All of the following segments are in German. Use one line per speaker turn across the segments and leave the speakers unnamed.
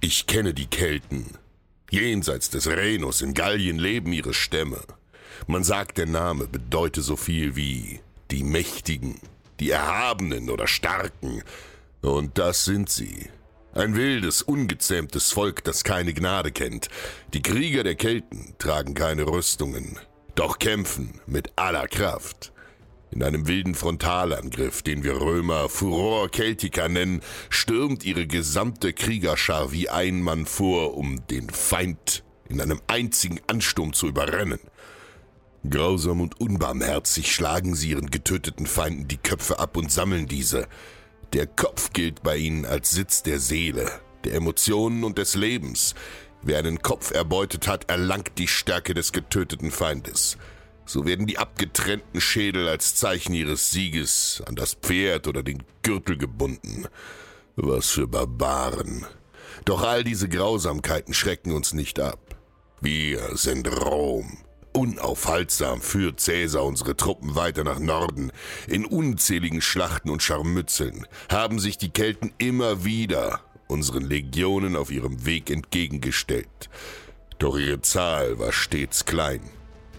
Ich kenne die Kelten. Jenseits des Rhenus in Gallien leben ihre Stämme. Man sagt, der Name bedeute so viel wie die Mächtigen, die Erhabenen oder Starken. Und das sind sie. Ein wildes, ungezähmtes Volk, das keine Gnade kennt. Die Krieger der Kelten tragen keine Rüstungen, doch kämpfen mit aller Kraft. In einem wilden Frontalangriff, den wir Römer Furor Celtica nennen, stürmt ihre gesamte Kriegerschar wie ein Mann vor, um den Feind in einem einzigen Ansturm zu überrennen. Grausam und unbarmherzig schlagen sie ihren getöteten Feinden die Köpfe ab und sammeln diese. Der Kopf gilt bei ihnen als Sitz der Seele, der Emotionen und des Lebens. Wer einen Kopf erbeutet hat, erlangt die Stärke des getöteten Feindes. So werden die abgetrennten Schädel als Zeichen ihres Sieges an das Pferd oder den Gürtel gebunden. Was für Barbaren. Doch all diese Grausamkeiten schrecken uns nicht ab. Wir sind Rom. Unaufhaltsam führt Cäsar unsere Truppen weiter nach Norden. In unzähligen Schlachten und Scharmützeln haben sich die Kelten immer wieder unseren Legionen auf ihrem Weg entgegengestellt. Doch ihre Zahl war stets klein.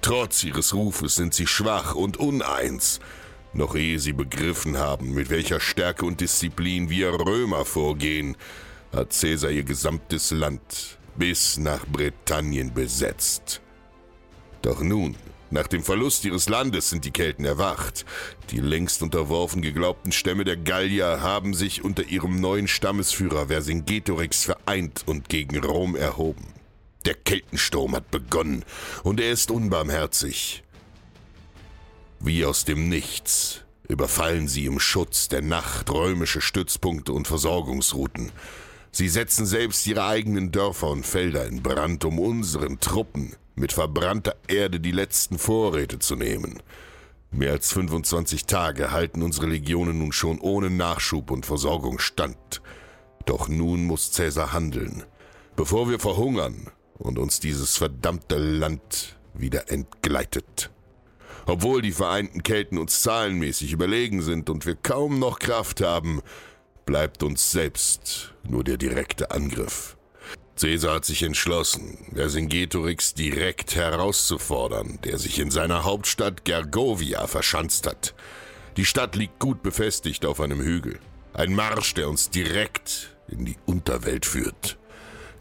Trotz ihres Rufes sind sie schwach und uneins. Noch ehe sie begriffen haben, mit welcher Stärke und Disziplin wir Römer vorgehen, hat Cäsar ihr gesamtes Land bis nach Britannien besetzt. Doch nun, nach dem Verlust ihres Landes sind die Kelten erwacht. Die längst unterworfen geglaubten Stämme der Gallier haben sich unter ihrem neuen Stammesführer Vercingetorix vereint und gegen Rom erhoben. Der Keltensturm hat begonnen und er ist unbarmherzig. Wie aus dem Nichts überfallen sie im Schutz der Nacht römische Stützpunkte und Versorgungsrouten. Sie setzen selbst ihre eigenen Dörfer und Felder in Brand, um unseren Truppen mit verbrannter Erde die letzten Vorräte zu nehmen. Mehr als 25 Tage halten unsere Legionen nun schon ohne Nachschub und Versorgung stand. Doch nun muss Cäsar handeln, bevor wir verhungern und uns dieses verdammte Land wieder entgleitet. Obwohl die vereinten Kelten uns zahlenmäßig überlegen sind und wir kaum noch Kraft haben, bleibt uns selbst nur der direkte Angriff. Caesar hat sich entschlossen, Vercingetorix direkt herauszufordern, der sich in seiner Hauptstadt Gergovia verschanzt hat. Die Stadt liegt gut befestigt auf einem Hügel. Ein Marsch, der uns direkt in die Unterwelt führt.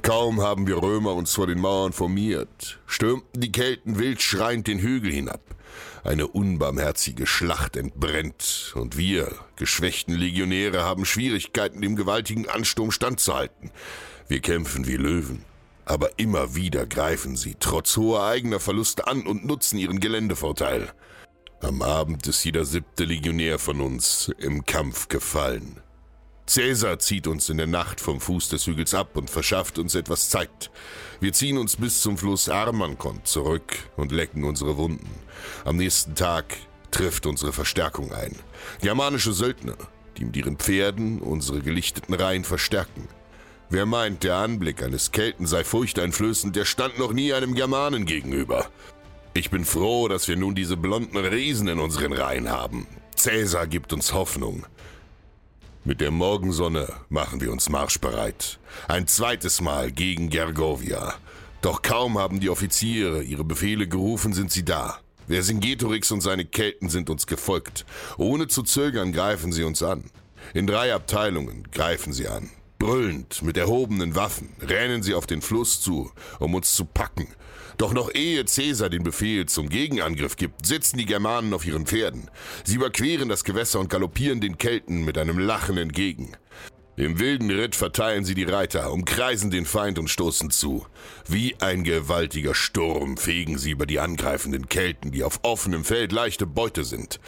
Kaum haben wir Römer uns vor den Mauern formiert, stürmten die Kelten wild schreiend den Hügel hinab. Eine unbarmherzige Schlacht entbrennt, und wir, geschwächten Legionäre, haben Schwierigkeiten, dem gewaltigen Ansturm standzuhalten. Wir kämpfen wie Löwen, aber immer wieder greifen sie trotz hoher eigener Verluste an und nutzen ihren Geländevorteil. Am Abend ist jeder siebte Legionär von uns im Kampf gefallen. Cäsar zieht uns in der Nacht vom Fuß des Hügels ab und verschafft uns etwas Zeit. Wir ziehen uns bis zum Fluss Armankon zurück und lecken unsere Wunden. Am nächsten Tag trifft unsere Verstärkung ein. Germanische Söldner, die mit ihren Pferden unsere gelichteten Reihen verstärken. Wer meint, der Anblick eines Kelten sei furchteinflößend, der stand noch nie einem Germanen gegenüber. Ich bin froh, dass wir nun diese blonden Riesen in unseren Reihen haben. Cäsar gibt uns Hoffnung. Mit der Morgensonne machen wir uns marschbereit. Ein zweites Mal gegen Gergovia. Doch kaum haben die Offiziere ihre Befehle gerufen, sind sie da. Vercingetorix und seine Kelten sind uns gefolgt. Ohne zu zögern greifen sie uns an. In drei Abteilungen greifen sie an. Brüllend, mit erhobenen Waffen, rennen sie auf den Fluss zu, um uns zu packen. Doch noch ehe Caesar den Befehl zum Gegenangriff gibt, sitzen die Germanen auf ihren Pferden. Sie überqueren das Gewässer und galoppieren den Kelten mit einem Lachen entgegen. Im wilden Ritt verteilen sie die Reiter, umkreisen den Feind und stoßen zu. Wie ein gewaltiger Sturm fegen sie über die angreifenden Kelten, die auf offenem Feld leichte Beute sind.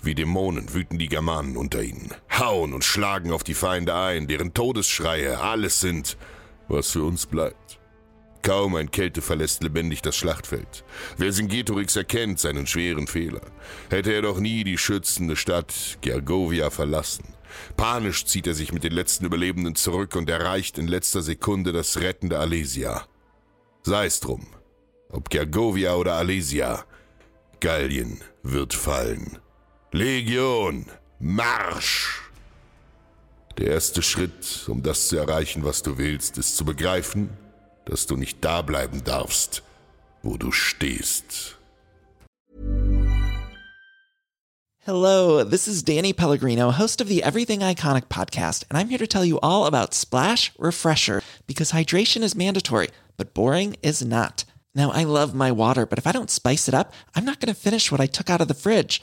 Wie Dämonen wüten die Germanen unter ihnen, hauen und schlagen auf die Feinde ein, deren Todesschreie alles sind, was für uns bleibt. Kaum ein Kälte verlässt lebendig das Schlachtfeld. Vercingetorix erkennt seinen schweren Fehler. Hätte er doch nie die schützende Stadt Gergovia verlassen. Panisch zieht er sich mit den letzten Überlebenden zurück und erreicht in letzter Sekunde das rettende Alesia. Sei es drum, ob Gergovia oder Alesia, Gallien wird fallen. Legion, Marsch! Der erste Schritt, um das zu erreichen, was du willst, ist zu begreifen, dass du nicht da bleiben darfst, wo du stehst.
Hello, this is Danny Pellegrino, host of the Everything Iconic podcast, and I'm here to tell you all about Splash Refresher because hydration is mandatory, but boring is not. Now, I love my water, but if I don't spice it up, I'm not going to finish what I took out of the fridge.